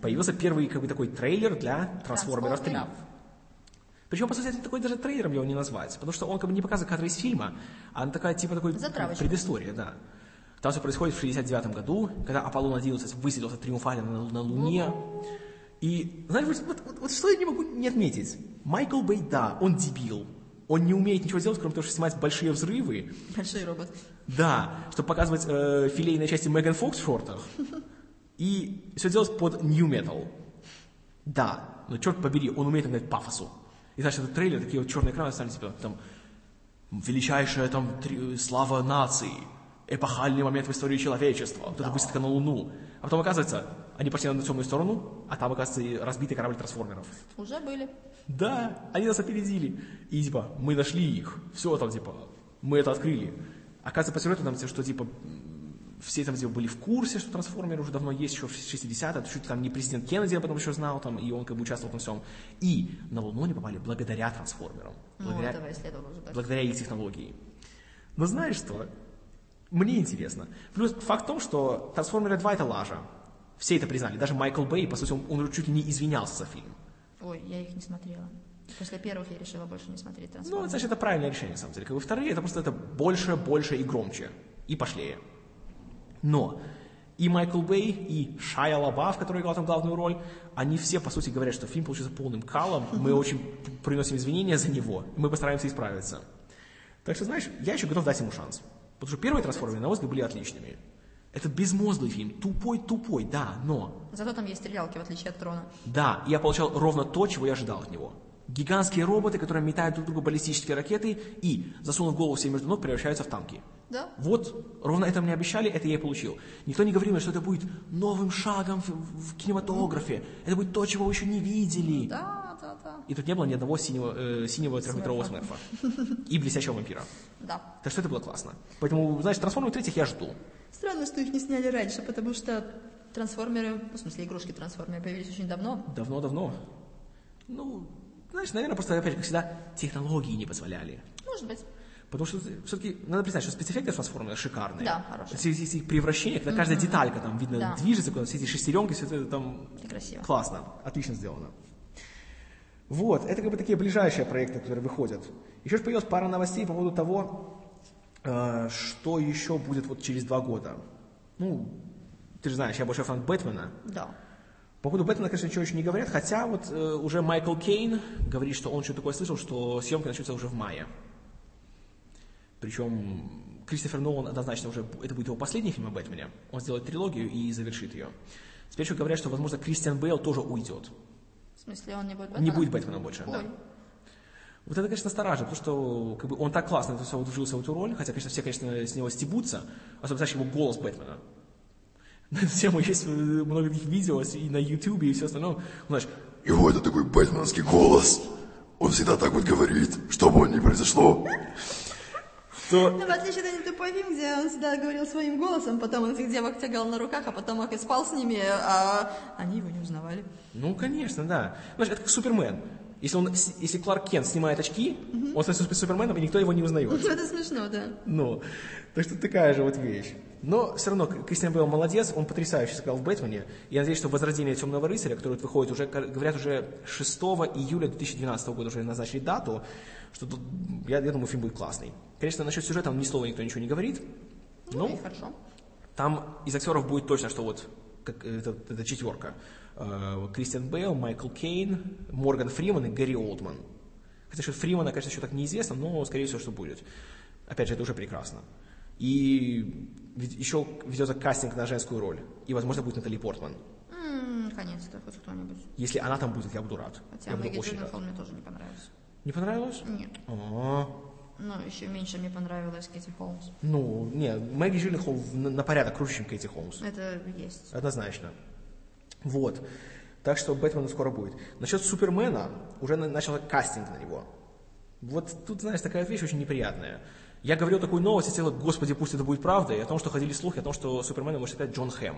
появился первый как бы такой трейлер для трансформеров 3. Трансформеров. Причем, по сути, это такой даже трейлером его не назвать, потому что он как бы не показывает кадры из фильма, а она такая, типа, такой Затравочка. предыстория, да. Там все происходит в 69 году, когда Аполлон 11 высадился триумфально на, на Луне. И, знаешь, вот, вот- вот- вот что я не могу не отметить? Майкл Бэй, да, он дебил. Он не умеет ничего делать, кроме того, что снимать большие взрывы. Большой робот. Да, чтобы показывать э, филейные части Меган Фокс в шортах. И все делать под New Metal. Да, но черт побери, он умеет нагнать пафосу. И знаешь, этот трейлер, такие вот черные экраны стали, типа, там, величайшая там три- слава нации, эпохальный момент в истории человечества, вот это высадка на Луну. А потом оказывается, они пошли на темную сторону, а там, оказывается, и разбитый корабль трансформеров. Уже были. Да, они нас опередили. И типа, мы нашли их. Все там, типа, мы это открыли. Оказывается, по сюжету там, что типа, все там типа, были в курсе, что трансформеры уже давно есть, еще в 60-е, чуть там не президент Кеннеди об этом еще знал, там, и он как бы участвовал в этом всем. И на Луну они попали благодаря трансформерам. Ну, Благодаря, уже дальше. благодаря их технологии. Но знаешь что? Мне интересно. Плюс факт в том, что Трансформеры 2 это лажа. Все это признали. Даже Майкл Бэй, по сути, он, он чуть ли не извинялся за фильм. Ой, я их не смотрела. После первых я решила больше не смотреть Ну, трансформеров. значит, это правильное решение, на самом деле. Как бы вторые, это просто это больше, больше и громче. И пошлее. Но и Майкл Бэй, и Шайя Лабаф, который играл там главную роль, они все, по сути, говорят, что фильм получился полным калом, мы очень приносим извинения за него, мы постараемся исправиться. Так что, знаешь, я еще готов дать ему шанс. Потому что первые трансформеры, на мой взгляд, были отличными. Это безмозглый фильм, тупой-тупой, да, но Зато там есть стрелялки, в отличие от трона. да, я получал ровно то, чего я ожидал от него. Гигантские роботы, которые метают друг другу баллистические ракеты и, засунув голову себе между ног, превращаются в танки. Да? Вот, ровно это мне обещали, это я и получил. Никто не говорил мне, что это будет новым шагом в, в кинематографе. Это будет то, чего вы еще не видели. Да, да, да. И тут не было ни одного синего, э, синего трехметрового смерфа. И блестящего вампира. Да. Так что это было классно. Поэтому, знаешь, трансформеров третьих я жду. Странно, что их не сняли раньше, потому что трансформеры, в смысле игрушки трансформеры появились очень давно. Давно-давно. Ну, знаешь, наверное, просто, опять же, как всегда, технологии не позволяли. Может быть. Потому что все-таки надо признать, что спецэффекты трансформеры шикарные. Да, хорошие. Все эти, эти превращения, когда каждая деталька там видно Да. движется, куда все эти шестеренки, все это там красиво. классно, отлично сделано. Вот, это как бы такие ближайшие проекты, которые выходят. Еще же появилась пара новостей по поводу того, э, что еще будет вот через два года. Ну, ты же знаешь, я большой фан Бэтмена. Да. По поводу Бэтмена, конечно, ничего еще не говорят, хотя вот э, уже Майкл Кейн говорит, что он что-то такое слышал, что съемки начнутся уже в мае. Причем Кристофер Нолан однозначно уже, это будет его последний фильм о Бэтмене. Он сделает трилогию и завершит ее. Теперь еще говорят, что, возможно, Кристиан Бейл тоже уйдет. В смысле, он не будет Не Бэтменом? будет Бэтмена больше, да. Вот это, конечно, настораживает, потому что как бы, он так классно это все вот вжился в эту роль, хотя, конечно, все, конечно, с него стебутся, особенно, знаешь, его голос Бэтмена. Эту тему есть э, много таких видео и на Ютубе и все остальное. Ну, знаешь, Его это такой бэтменский голос. Он всегда так вот говорит, что бы ни произошло. то Ну, в отличие от этого тупой фильм, где он всегда говорил своим голосом, потом он этих девок тягал на руках, а потом их и спал с ними, а они его не узнавали. Ну, конечно, да. Знаешь, это как Супермен. Если, он, если Кларк Кент снимает очки, он становится супер- Суперменом, и никто его не узнает. Это смешно, да. Ну, так что такая же вот вещь. Но все равно Кристиан Бейл молодец, он потрясающе сыграл в Бэтмене. Я надеюсь, что «Возрождение Темного рыцаря», который вот выходит уже, говорят, уже 6 июля 2012 года уже назначили дату, что тут, я, я думаю, фильм будет классный. Конечно, насчет сюжета ни слова никто ничего не говорит, Ну, но хорошо. там из актеров будет точно, что вот как, это, это четверка. Э, Кристиан Бейл, Майкл Кейн, Морган Фриман и Гэри Олдман. Хотя насчет Фримана, конечно, еще так неизвестно, но, скорее всего, что будет. Опять же, это уже прекрасно. И еще ведется кастинг на женскую роль. И, возможно, будет Натали Портман. Наконец-то, хоть кто-нибудь. Если она там будет, я буду рад. Хотя я буду очень рад. Мне тоже не понравилась. Не понравилось? Нет. А, Ну, еще меньше мне понравилась Кэти Холмс. Ну, не, Мэгги Джилленхол на, на порядок круче, чем Кэти Холмс. Это есть. Однозначно. Вот. Так что Бэтмена скоро будет. Насчет Супермена уже на- начал кастинг на него. Вот тут, знаешь, такая вещь очень неприятная. Я говорил такую новость и хотел, господи, пусть это будет правдой, о том, что ходили слухи, о том, что Супермена может играть Джон Хэм.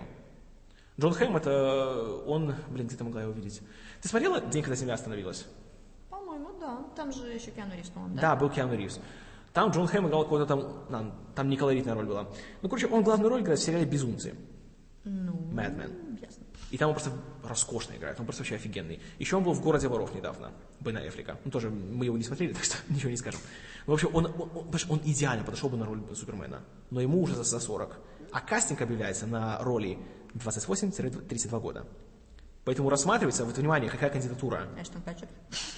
Джон Хэм это он, блин, где ты могла его видеть? Ты смотрела «День, когда Земля остановилась»? По-моему, да. Там же еще Киану Ривз, по-моему, Да, да? был Киану Ривз. Там Джон Хэм играл какой-то там, там, там неколоритная роль была. Ну, короче, он главную роль играет в сериале «Безумцы». Ну, Madman. И там он просто роскошно играет, он просто вообще офигенный. Еще он был в «Городе воров» недавно, Бена Эфрика. Ну, тоже мы его не смотрели, так что ничего не скажем. Но, в общем, он, он, он, он идеально подошел бы на роль Супермена, но ему уже за, за 40. А кастинг объявляется на роли 28-32 года. Поэтому рассматривается, вот внимание, какая кандидатура. Эштон Катчер.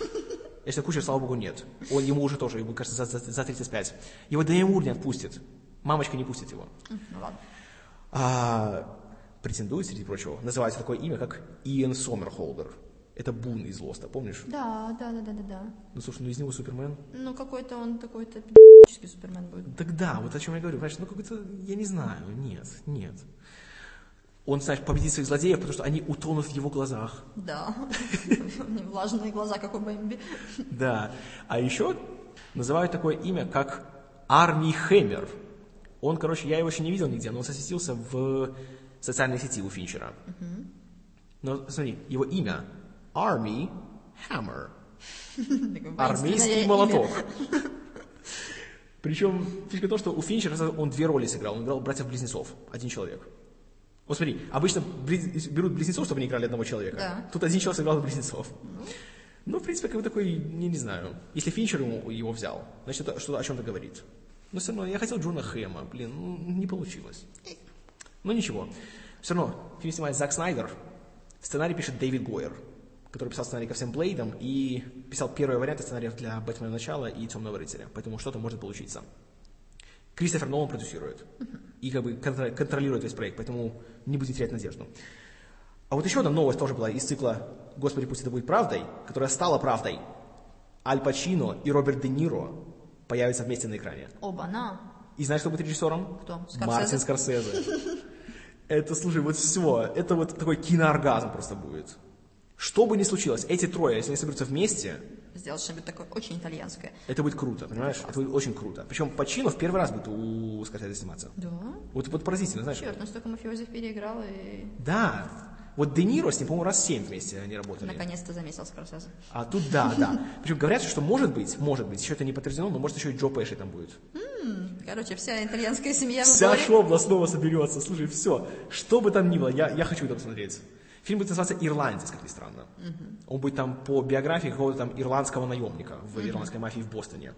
Если Кучер, слава богу, нет. Он, ему уже тоже, ему кажется, за, за, за 35. Его Дэнни Мур не отпустит. Мамочка не пустит его. Ну ладно. А, претендует, среди прочего, называется такое имя, как Иэн Сомерхолдер. Это Бун из Лоста, помнишь? Да, да, да, да, да, да. Ну, слушай, ну из него Супермен. Ну какой-то он такой-то пи***ский Супермен будет. Так да, вот о чем я говорю. Понимаешь, ну какой-то, я не знаю, нет, нет. Он, знаешь, победит своих злодеев, потому что они утонут в его глазах. Да. Влажные глаза, как у Бэмби. Да. А еще называют такое имя, как Арми Хэммер. Он, короче, я его еще не видел нигде, но он сосветился в социальной сети у Финчера. Но смотри, его имя Army Hammer. Армейский молоток. Причем фишка в том, что у Финчера он две роли сыграл. Он играл братьев-близнецов. Один человек. Вот смотри, обычно берут близнецов, чтобы они играли одного человека. Да. Тут один человек сыграл близнецов. Ну, в принципе, как бы такой, я не знаю. Если Финчер ему- его взял, значит, это что о чем-то говорит. Но все равно, я хотел Джона Хэма, блин, ну, не получилось. Ну, ничего. Все равно, фильм снимает Зак Снайдер, сценарий пишет Дэвид Гойер, который писал сценарий ко всем Блейдам и писал первые варианты сценариев для Бэтмена Начала и Темного рыцаря, поэтому что-то может получиться. Кристофер Нолан продюсирует и как бы контр- контролирует весь проект, поэтому не будете терять надежду. А вот еще одна новость тоже была из цикла «Господи, пусть это будет правдой», которая стала правдой. Аль Пачино и Роберт Де Ниро появятся вместе на экране. Оба-на. И знаешь, кто будет режиссером? Кто? Скорсезе? Мартин Скорсезе. Это, слушай, вот все. Это вот такой кинооргазм просто будет. Что бы ни случилось, эти трое, если они соберутся вместе, Сделать что-нибудь такое очень итальянское. это будет круто, понимаешь? Это будет очень круто. Причем Пачино в первый раз будет у Скорсезе сниматься. Да? Вот, вот поразительно, знаешь? Черт, ну столько мафиозих переиграл и Да. Вот Де Ниро с ним, по-моему, раз семь вместе они работали. наконец-то заметил Скорсезе. А тут да, да. Причем говорят, что может быть, может быть, еще это не подтверждено, но может еще и Джо Пэши там будет. Короче, вся итальянская семья Вся сборе. шобла снова соберется. Слушай, все. Что бы там ни было, я, я хочу это посмотреть. Фильм будет называться «Ирландец», как ни странно. Он будет там по биографии какого-то там ирландского наемника в ирландской мафии в Бостоне.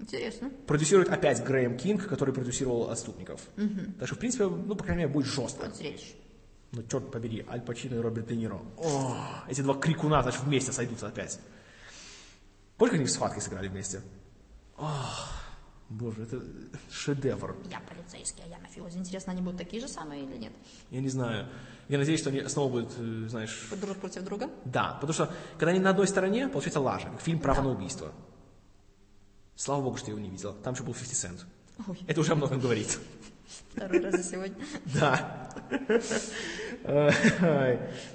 Интересно. Продюсирует опять Грэм Кинг, который продюсировал «Отступников». Так что, в принципе, ну, по крайней мере, будет жестко. Вот зрелище. Ну, черт побери, Аль Пачино и Роберт Де Ниро. О, эти два крикуна, значит, вместе сойдутся опять. Помнишь, как они в схватке сыграли вместе? Ох, боже, это шедевр. Я полицейский, а я мафиози. Интересно, они будут такие же самые или нет? Я не знаю. Я надеюсь, что они снова будут, э, знаешь... Друг против друга? Да, потому что, когда они на одной стороне, получается лажа, фильм «Право на убийство». Слава богу, что я его не видел. Там еще был 50 Cent. Ой, Это уже о многом говорит. второй раз за сегодня. Да.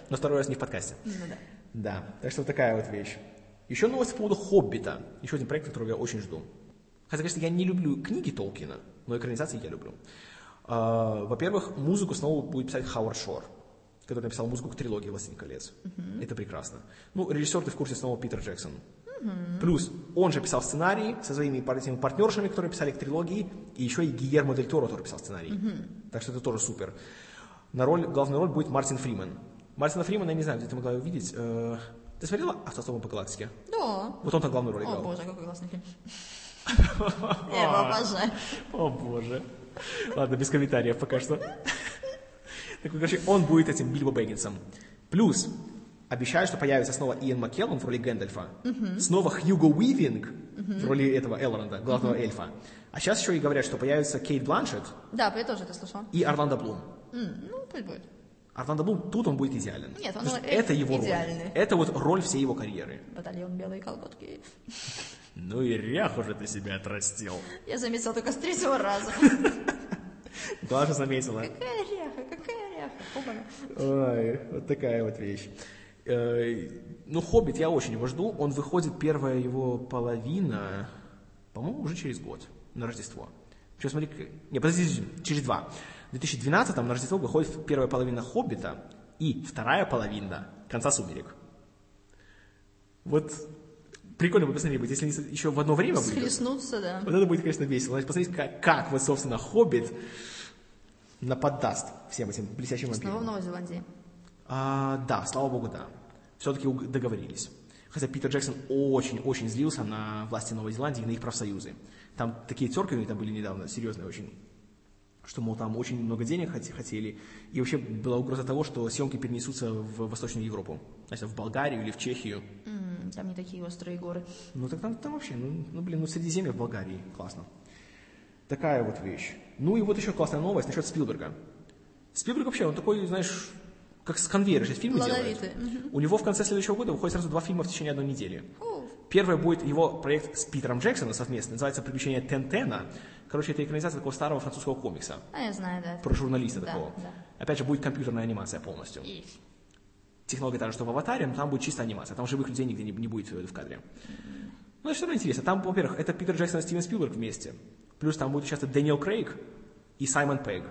Но второй раз не в подкасте. Ну да. Да, так что вот такая вот вещь. Еще новость по поводу «Хоббита». Еще один проект, который я очень жду. Хотя, конечно, я не люблю книги Толкина, но экранизации я люблю. А, Во-первых, музыку снова будет писать Хауард Шор, который написал музыку к трилогии «Властелин колец». Это прекрасно. Ну, режиссер ты в курсе снова Питер Джексон. Плюс он же писал сценарий со своими этими партнершами, которые писали к трилогии, и еще и Гиермо Дель Торо тоже писал сценарий. Так что это тоже супер. На роль, главную роль будет Мартин Фриман. Мартина Фримана, я не знаю, где ты могла его видеть. Э, Ты смотрела «Автостопом по галактике»? Да. Вот он там главную роль О играл. боже, какой классный фильм. Я его обожаю. О боже. Ладно, без комментариев пока что. Так, короче, он будет этим Бильбо Бэггинсом. Плюс, обещаю, что появится снова Иэн Маккеллан в роли Гэндальфа. Снова Хьюго Уивинг в роли этого Элронда, главного эльфа. А сейчас еще и говорят, что появится Кейт Бланшет Да, я тоже это слышала. и Орландо Блум. М, Ну, пусть будет. Орландо Блум, тут он будет идеален. Нет, он что эльф это его идеальный. роль. Это вот роль всей его карьеры. Батальон белые колготки. Ну и рях уже ты себя отрастил. Я заметила только с третьего раза. Даже заметила. Какая ряха, какая ряха. Ой, вот такая вот вещь. Э, Ну, «Хоббит» я очень его жду. Он выходит, первая его половина, по-моему, уже через год, на Рождество. Причем, смотри, не, подожди, через два. В 2012 на Рождество выходит первая половина «Хоббита» и вторая половина «Конца сумерек». Вот прикольно бы посмотреть, будет, если они еще в одно время выйдут. Схлестнуться, да. Вот это будет, конечно, весело. Значит, посмотреть, как, как вот, собственно, «Хоббит» наподдаст всем этим блестящим Снова в вампирам. Новой Зеландии. А, да, слава богу, да. Все-таки договорились. Хотя Питер Джексон очень-очень злился на власти Новой Зеландии и на их профсоюзы. Там такие терки у них там были недавно, серьезные очень, что, мол, там очень много денег хотели. И вообще была угроза того, что съемки перенесутся в Восточную Европу. Значит, в Болгарию или в Чехию. М, Там не такие острые горы. Ну, так там, там вообще, ну, ну, блин, ну, Средиземье в Болгарии, классно. Такая вот вещь. Ну, и вот еще классная новость насчет Спилберга. Спилберг вообще, он такой, знаешь, как с конвейера сейчас фильмы делает. Плодовитый. Мгм. У него в конце следующего года выходит сразу два фильма в течение одной недели. Фу. Первый будет его проект с Питером Джексоном совместно, называется «Приключения Тентена». Короче, это экранизация такого старого французского комикса А я знаю, да. про журналиста Да, такого. да. Опять же, будет компьютерная анимация полностью. И- Технология та же, что в «Аватаре», но там будет чисто анимация. Там живых людей нигде не, не будет э, в кадре. Ну, это все равно интересно. Там, во-первых, это Питер Джексон и Стивен Спилберг вместе. Плюс там будет участвовать Дэниел Крейг и Саймон Пегг.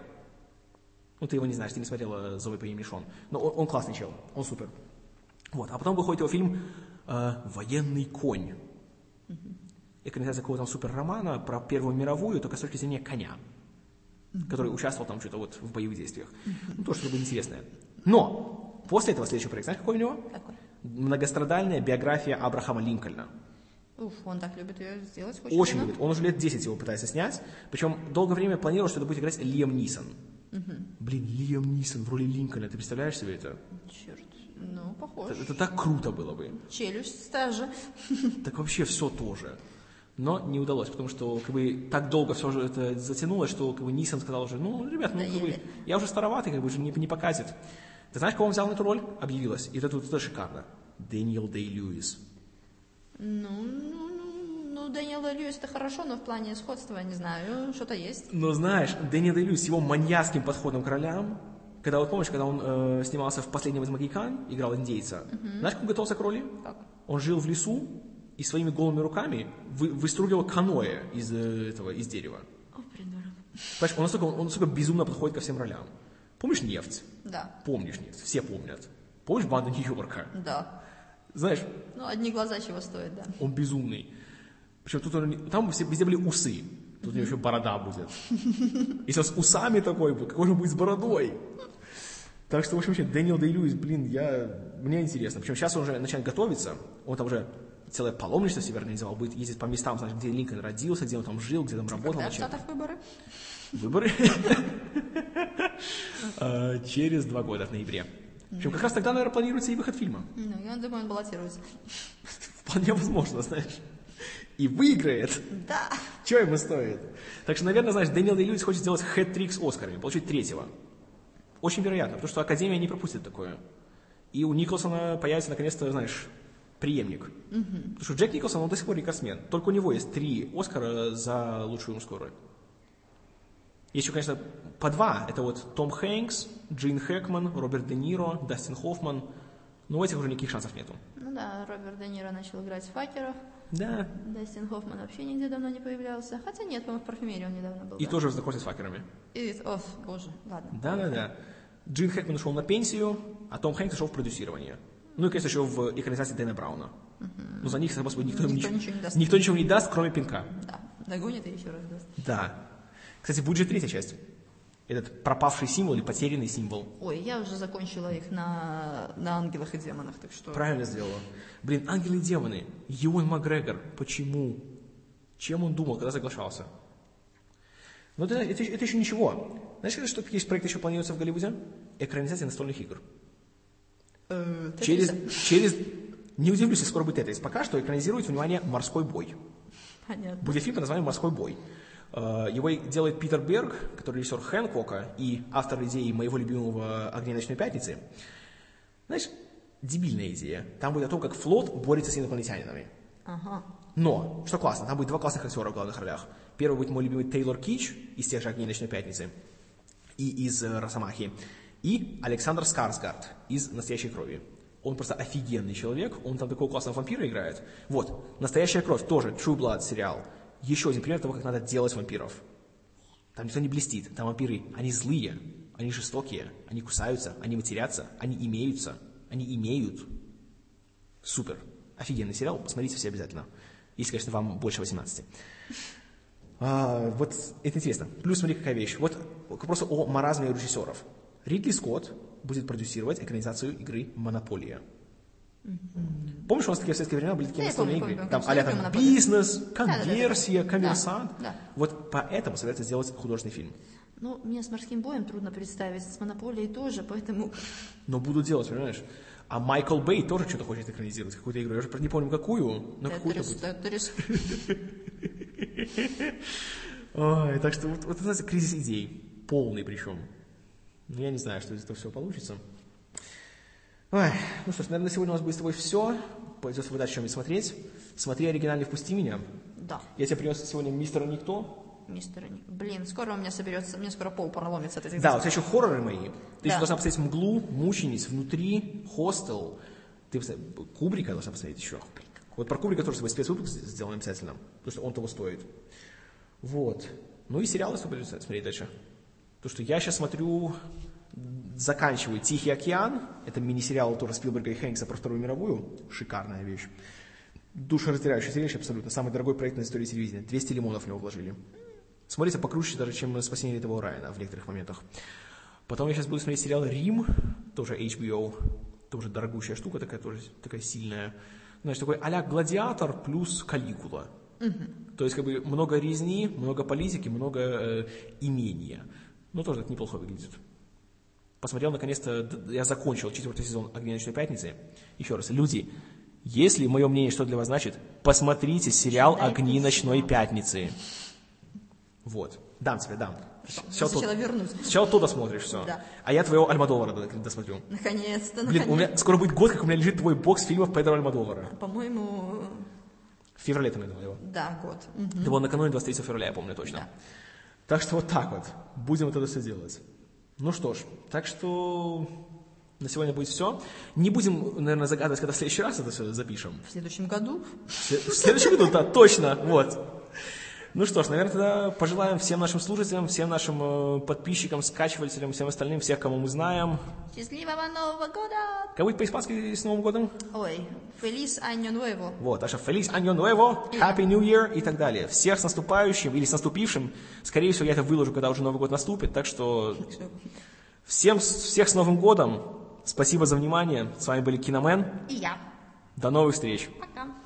Ну, ты его не знаешь, ты не смотрел э, «Зои по имени Шон». Но он, он классный чел, он супер. Вот. А потом выходит его фильм э, «Военный конь». Экранизация какого-то там супер романа про Первую мировую, только с точки зрения коня, который участвовал там что-то вот в боевых действиях. Ну, тоже что-то интересное. Но после этого следующий проект, знаешь, какой у него? Какой? Многострадальная биография Абрахама Линкольна. Уф, он так любит ее сделать. Очень она? любит. Он уже лет 10 его пытается снять. Причем долгое время планировал, что это будет играть Лиам Нисон. Блин, Лиам Нисон в роли Линкольна. Ты представляешь себе это? Черт. Ну, похож. это? Это так круто было бы. Челюсть та же. Так вообще все тоже. Но не удалось, потому что как бы, так долго все же это затянулось, что как бы, Нисон сказал уже, ну, ребят, ну, как бы, я уже староватый, как бы, уже не, не покатит. Ты знаешь, кого он взял на эту роль? Объявилось. И это, это, это шикарно. Дэниел Дэй Льюис. Ну, ну, ну, ну, Дэниел Льюис это хорошо, но в плане сходства, не знаю, что-то есть. Но знаешь, Дэниел Дэй Льюис с его маньяцким подходом к ролям, когда вот помнишь, когда он э, снимался в «Последнем из Могикан», играл индейца, знаешь, как он готовился к роли? Как? Он жил в лесу и своими голыми руками вы, выстругивал каноэ из э, этого, из дерева. О, придурок. Понимаешь, он настолько, он настолько безумно подходит ко всем ролям. Помнишь «Нефть»? Да, Помнишь «Нефть», все помнят. Помнишь «Банда Нью-Йорка»? да. Знаешь, Ну, одни глаза чего стоят, да. он безумный. Причем тут он, там все, везде были усы. Тут у него еще борода будет. Если он с усами такой будет, какой же будет с бородой? Так что, в общем, вообще, Дэниел Дэй Льюис, блин, я, мне интересно. Причем сейчас он уже начинает готовиться. Он там уже целое паломничество себе организовал, будет ездить по местам, знаешь, где Линкольн родился, где он там жил, где там работал. Когда в. Штатах выборы? Выборы через два года, в ноябре. Причем как раз тогда, наверное, планируется и выход фильма. Ну, я думаю, он баллотируется. Вполне возможно, знаешь. И выиграет. Да. Чего ему стоит? Так что, наверное, знаешь, Дэниел Дэй Льюис хочет сделать хэт-трик с Оскарами, получить третьего. Очень вероятно, потому что Академия не пропустит такое. И у Николсона появится, наконец-то, знаешь, преемник. Потому что Джек Николсон, он до сих пор рекордсмен. Только у него есть три Оскара за лучшую мужскую роль. Есть еще, конечно, по два. Это вот Том Хэнкс, Джин Хэкман, Роберт Де Ниро, Дастин Хоффман. Но у этих уже никаких шансов нету. Ну да, Роберт Де Ниро начал играть в факеров. Да. Дастин Хоффман вообще нигде давно не появлялся. Хотя нет, по-моему, в парфюмерии он недавно был. И да. тоже в знакомстве с факерами. И, о, боже, ладно. Да-да-да. Джин Хэкман ушел на пенсию, а Том Хэнкс ушел в продюсирование. Ну и, конечно, еще в экранизации Дэна Брауна. Ну, за них, само собой, никто, Никто ничего, ничего не даст. никто ничего не даст, кроме пинка. Да, догонит и еще раз даст. Да. Кстати, будет же третья часть. Этот пропавший символ или потерянный символ. Ой, я уже закончила их на, на ангелах и демонах, так что... Правильно сделала. Блин, ангелы и демоны. Юэн Макгрегор. Почему? Чем он думал, когда соглашался? Но это, это, это еще ничего. Знаешь, что есть проект еще планируется в Голливуде? Экранизация настольных игр. Э, Через, через... Не удивлюсь, если скоро будет это. Пока что экранизирует, внимание, «Морской бой». Понятно. Будет фильм под названием «Морской бой». Э, Его делает Питер Берг, который режиссер Хэнкока и автор идеи моего любимого «Огня ночной пятницы». Знаешь, дебильная идея. Там будет о том, как флот борется с инопланетянинами. Ага. Но, что классно, там будет два классных актера в главных ролях. Первый будет мой любимый Тейлор Кич из тех же «Огней ночной пятницы» и из э, «Росомахи». И Александр Скарсгард из «Настоящей крови». Он просто офигенный человек, он там такого классного вампира играет. Вот, «Настоящая кровь» тоже, True Blood сериал. Еще один пример того, как надо делать вампиров. Там никто не блестит, там вампиры, они злые, они жестокие, они кусаются, они матерятся, они имеются, они имеют. Супер. Офигенный сериал, посмотрите все обязательно. Если, конечно, вам больше 18. А, вот это интересно. Плюс смотри, какая вещь. Вот к вопросу о маразме режиссеров. Ридли Скотт будет продюсировать экранизацию игры «Монополия». Помнишь, у нас такие в советские времена были такие Да, настольные помню, игры? помню, Там а там бизнес, да, да. конверсия, Да, коммерсант. да. Вот поэтому советуется сделать художественный фильм. Ну, мне с морским боем трудно представить, с монополией тоже, поэтому... Но буду делать, понимаешь? А Майкл Бэй тоже что-то хочет экранизировать, какую-то игру. Я уже не помню, какую, но какую-то Ой, так что вот, вот это кризис идей. Полный причем. Ну, я не знаю, что из этого все получится. Ой, ну что ж, наверное, на сегодня у нас будет с тобой все. Пойдет выбирать, что-нибудь смотреть. Смотри оригинальный «Впусти меня». Да, Я тебе принес сегодня «Мистера Никто». мистер Ник. Блин, скоро у меня соберется, мне скоро пол проломится от этих Да, у тебя еще хорроры мои. Ты еще Да. должна посмотреть «Мглу», «Мучениц», «Внутри», «Хостел». Ты Кубрика должна посмотреть еще. Вот про Кубрика тоже свой спецвыпуск сделаем обязательно, потому что он того стоит. Вот. Ну и сериалы что смотреть дальше. То, что я сейчас смотрю, заканчиваю «Тихий океан». Это мини-сериал тоже Спилберга и Хэнкса про Вторую мировую. Шикарная вещь. Душераздирающее зрелище абсолютно. Самый дорогой проект на истории телевидения. 200 лимонов в него вложили. Смотрится покруче даже, чем «Спасение этого Райана» в некоторых моментах. Потом я сейчас буду смотреть сериал «Рим», тоже HBO, тоже дорогущая штука, такая тоже такая сильная. Значит, такой а «Гладиатор» плюс «Калигула». То есть, как бы, много резни, много политики, много э, имения. Ну, тоже так неплохо выглядит. Посмотрел, наконец-то, я закончил четвертый сезон «Огни ночной пятницы». Еще раз, люди, если мое мнение что для вас значит, посмотрите сериал «Огни ночной пятницы». Вот. Дам тебе, дам. Сначала Сначала тот- вернусь. Сначала то досмотришь все. Да. А я твоего Альмадовара досмотрю. Наконец-то, Блин, у меня наконец скоро будет год, как у меня лежит твой бокс фильмов Педро Альмадовара. По-моему, В феврале ты его. да, год. Мгм. Это было накануне 23 февраля, я помню точно. Да. Так что вот так вот. Будем вот это все делать. Ну что ж, так что на сегодня будет все. Не будем, наверное, загадывать, когда в следующий раз это все запишем. В следующем году В след- в следующем году, да, точно, вот. Ну что ж, наверное, тогда пожелаем всем нашим слушателям, всем нашим э, подписчикам, скачивателям, всем остальным, всех, кому мы знаем. счастливого Нового года! Как будет по-испански с Новым годом? Ой, Feliz Año Nuevo. Вот, Аша, Feliz Año Nuevo, Happy New Year и так далее. Всех с наступающим или с наступившим. Скорее всего, я это выложу, когда уже Новый год наступит. Так что всем, всех с Новым годом. Спасибо за внимание. С вами были Киномен. И я. До новых встреч. Пока.